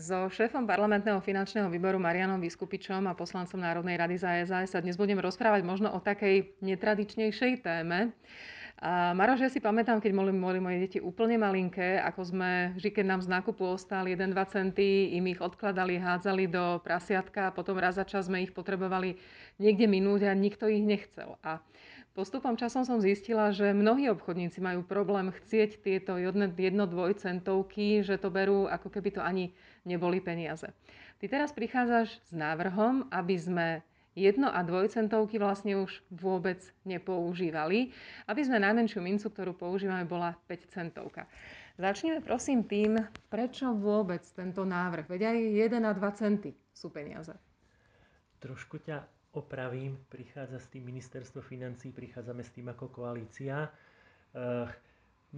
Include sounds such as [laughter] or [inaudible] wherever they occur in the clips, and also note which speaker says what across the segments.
Speaker 1: So šéfom parlamentného finančného výboru Marianom Vyskupičom a poslancom Národnej rady za SAS sa dnes budem rozprávať možno o takej netradičnejšej téme. A Maroš, ja si pamätám, keď boli, boli moje deti úplne malinké, ako sme, že keď nám z nákupu ostal 1-2 centy, im ich odkladali, hádzali do prasiatka a potom raz za čas sme ich potrebovali niekde minúť a nikto ich nechcel. A Postupom časom som zistila, že mnohí obchodníci majú problém chcieť tieto jedno dvojcentovky, že to berú ako keby to ani neboli peniaze. Ty teraz prichádzaš s návrhom, aby sme jedno a dvojcentovky vlastne už vôbec nepoužívali, aby sme najmenšiu mincu, ktorú používame, bola 5 centovka. Začneme prosím tým, prečo vôbec tento návrh, veď aj 1 a 2 centy sú peniaze.
Speaker 2: Trošku ťa opravím, prichádza s tým ministerstvo financí, prichádzame s tým ako koalícia. Eh,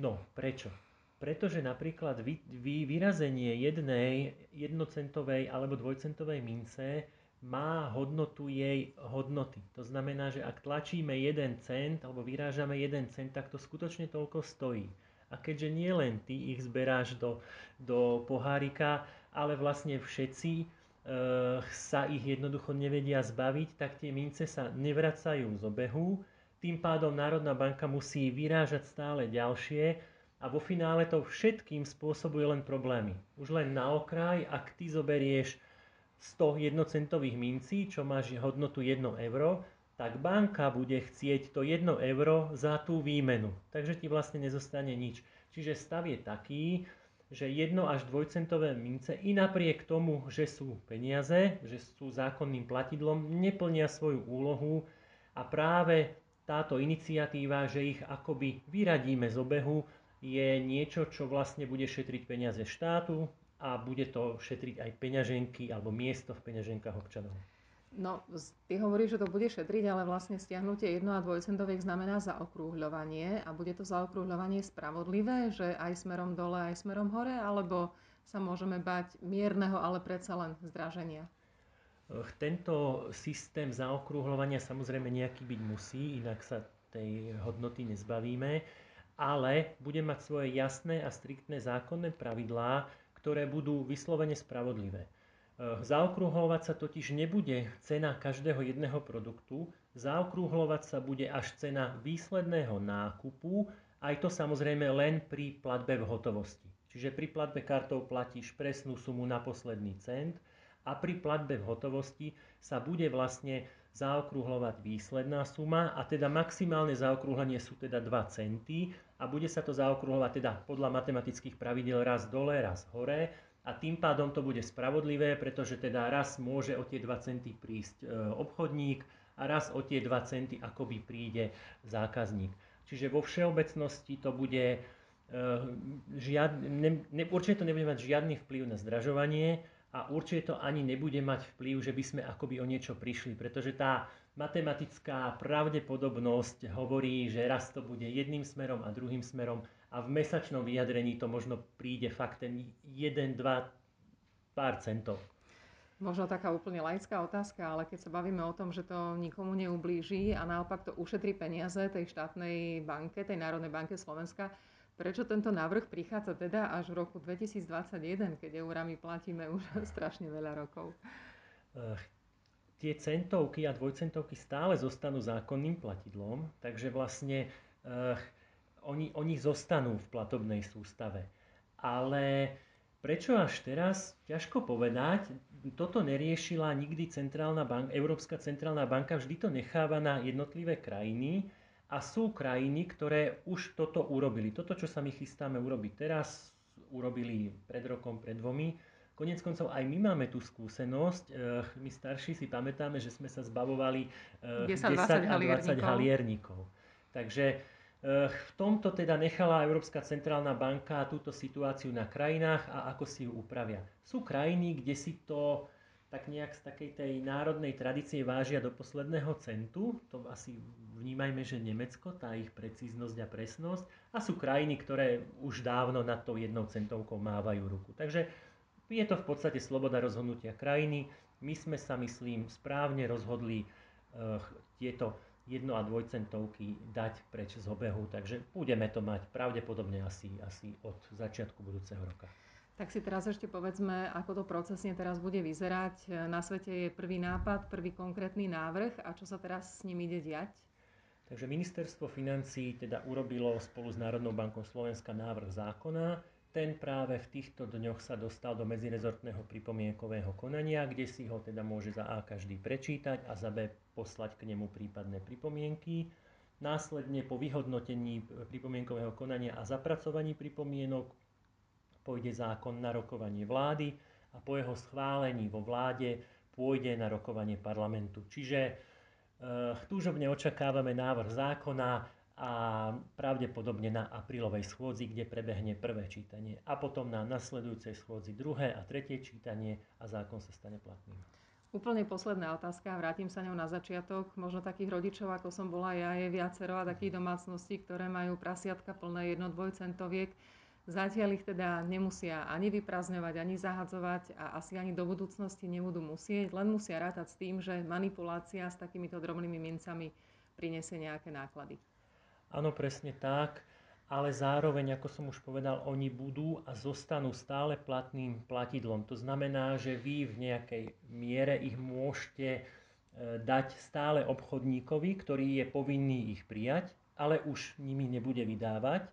Speaker 2: no, prečo? Pretože napríklad vy, vy, vyrazenie jednej jednocentovej alebo dvojcentovej mince má hodnotu jej hodnoty. To znamená, že ak tlačíme 1 cent alebo vyrážame 1 cent, tak to skutočne toľko stojí. A keďže nie len ty ich zberáš do, do pohárika, ale vlastne všetci, sa ich jednoducho nevedia zbaviť, tak tie mince sa nevracajú z obehu. Tým pádom Národná banka musí vyrážať stále ďalšie a vo finále to všetkým spôsobuje len problémy. Už len na okraj, ak ty zoberieš 100 jednocentových mincí, čo máš hodnotu 1 euro, tak banka bude chcieť to 1 euro za tú výmenu. Takže ti vlastne nezostane nič. Čiže stav je taký, že jedno až dvojcentové mince i napriek tomu, že sú peniaze, že sú zákonným platidlom, neplnia svoju úlohu a práve táto iniciatíva, že ich akoby vyradíme z obehu, je niečo, čo vlastne bude šetriť peniaze štátu a bude to šetriť aj peňaženky alebo miesto v peňaženkách občanov.
Speaker 1: No, ty hovoríš, že to bude šetriť, ale vlastne stiahnutie 1 a 2 centoviek znamená zaokrúhľovanie a bude to zaokrúhľovanie spravodlivé, že aj smerom dole, aj smerom hore, alebo sa môžeme bať mierneho, ale predsa len zdraženia?
Speaker 2: Tento systém zaokrúhľovania samozrejme nejaký byť musí, inak sa tej hodnoty nezbavíme, ale bude mať svoje jasné a striktné zákonné pravidlá, ktoré budú vyslovene spravodlivé. Eh, zaokrúhľovať sa totiž nebude cena každého jedného produktu, zaokrúhľovať sa bude až cena výsledného nákupu, aj to samozrejme len pri platbe v hotovosti. Čiže pri platbe kartou platíš presnú sumu na posledný cent a pri platbe v hotovosti sa bude vlastne zaokrúhľovať výsledná suma a teda maximálne zaokrúhlenie sú teda 2 centy a bude sa to zaokrúhľovať teda podľa matematických pravidel raz dole, raz hore a tým pádom to bude spravodlivé, pretože teda raz môže o tie 2 centy prísť e, obchodník a raz o tie 2 centy akoby príde zákazník. Čiže vo všeobecnosti to bude e, žiad, ne, ne, určite to nebude mať žiadny vplyv na zdražovanie a určite to ani nebude mať vplyv, že by sme akoby o niečo prišli, pretože tá matematická pravdepodobnosť hovorí, že raz to bude jedným smerom a druhým smerom a v mesačnom vyjadrení to možno príde fakt ten 1, 2, pár centov.
Speaker 1: Možno taká úplne laická otázka, ale keď sa bavíme o tom, že to nikomu neublíži a naopak to ušetrí peniaze tej štátnej banke, tej Národnej banke Slovenska, prečo tento návrh prichádza teda až v roku 2021, keď eurami platíme už [laughs] strašne veľa rokov?
Speaker 2: Tie centovky a dvojcentovky stále zostanú zákonným platidlom, takže vlastne uh, oni, oni zostanú v platobnej sústave. Ale prečo až teraz? Ťažko povedať. Toto neriešila nikdy centrálna banka, Európska centrálna banka, vždy to necháva na jednotlivé krajiny a sú krajiny, ktoré už toto urobili. Toto, čo sa my chystáme urobiť teraz, urobili pred rokom, pred dvomi. Konec koncov aj my máme tú skúsenosť. Eh, my starší si pamätáme, že sme sa zbavovali 10, 10 a 20 halierníkov. Takže Eh, v tomto teda nechala Európska centrálna banka túto situáciu na krajinách a ako si ju upravia. Sú krajiny, kde si to tak nejak z takej tej národnej tradície vážia do posledného centu. To asi vnímajme, že Nemecko, tá ich precíznosť a presnosť. A sú krajiny, ktoré už dávno nad tou jednou centovkou mávajú ruku. Takže je to v podstate sloboda rozhodnutia krajiny. My sme sa, myslím, správne rozhodli uh, tieto jedno a dvojcentovky dať preč z obehu, takže budeme to mať pravdepodobne asi, asi od začiatku budúceho roka.
Speaker 1: Tak si teraz ešte povedzme, ako to procesne teraz bude vyzerať. Na svete je prvý nápad, prvý konkrétny návrh a čo sa teraz s ním ide diať?
Speaker 2: Takže ministerstvo financí teda urobilo spolu s Národnou bankou Slovenska návrh zákona. Ten práve v týchto dňoch sa dostal do medzirezortného pripomienkového konania, kde si ho teda môže za A každý prečítať a za B poslať k nemu prípadné pripomienky. Následne po vyhodnotení pripomienkového konania a zapracovaní pripomienok pôjde zákon na rokovanie vlády a po jeho schválení vo vláde pôjde na rokovanie parlamentu. Čiže e, túžobne očakávame návrh zákona a pravdepodobne na aprílovej schôdzi, kde prebehne prvé čítanie a potom na nasledujúcej schôdzi druhé a tretie čítanie a zákon sa stane platným.
Speaker 1: Úplne posledná otázka, vrátim sa ňou na začiatok. Možno takých rodičov, ako som bola ja, je viacero a takých domácností, ktoré majú prasiatka plné jedno dvojcentoviek Zatiaľ ich teda nemusia ani vyprazňovať, ani zahadzovať a asi ani do budúcnosti nebudú musieť, len musia rátať s tým, že manipulácia s takýmito drobnými mincami prinesie nejaké náklady.
Speaker 2: Áno, presne tak, ale zároveň, ako som už povedal, oni budú a zostanú stále platným platidlom. To znamená, že vy v nejakej miere ich môžete e, dať stále obchodníkovi, ktorý je povinný ich prijať, ale už nimi nebude vydávať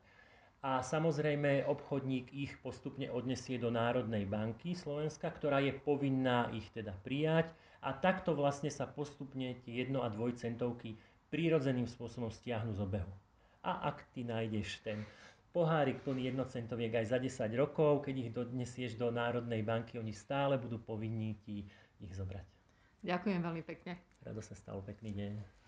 Speaker 2: a samozrejme obchodník ich postupne odnesie do Národnej banky Slovenska, ktorá je povinná ich teda prijať a takto vlastne sa postupne tie 1 a 2 centovky prírodzeným spôsobom stiahnu z obehu. A ak ty nájdeš ten pohárik plný jednocentoviek aj za 10 rokov, keď ich dodnesieš do Národnej banky, oni stále budú povinní ti ich zobrať.
Speaker 1: Ďakujem veľmi pekne.
Speaker 2: Rado sa stalo, pekný deň.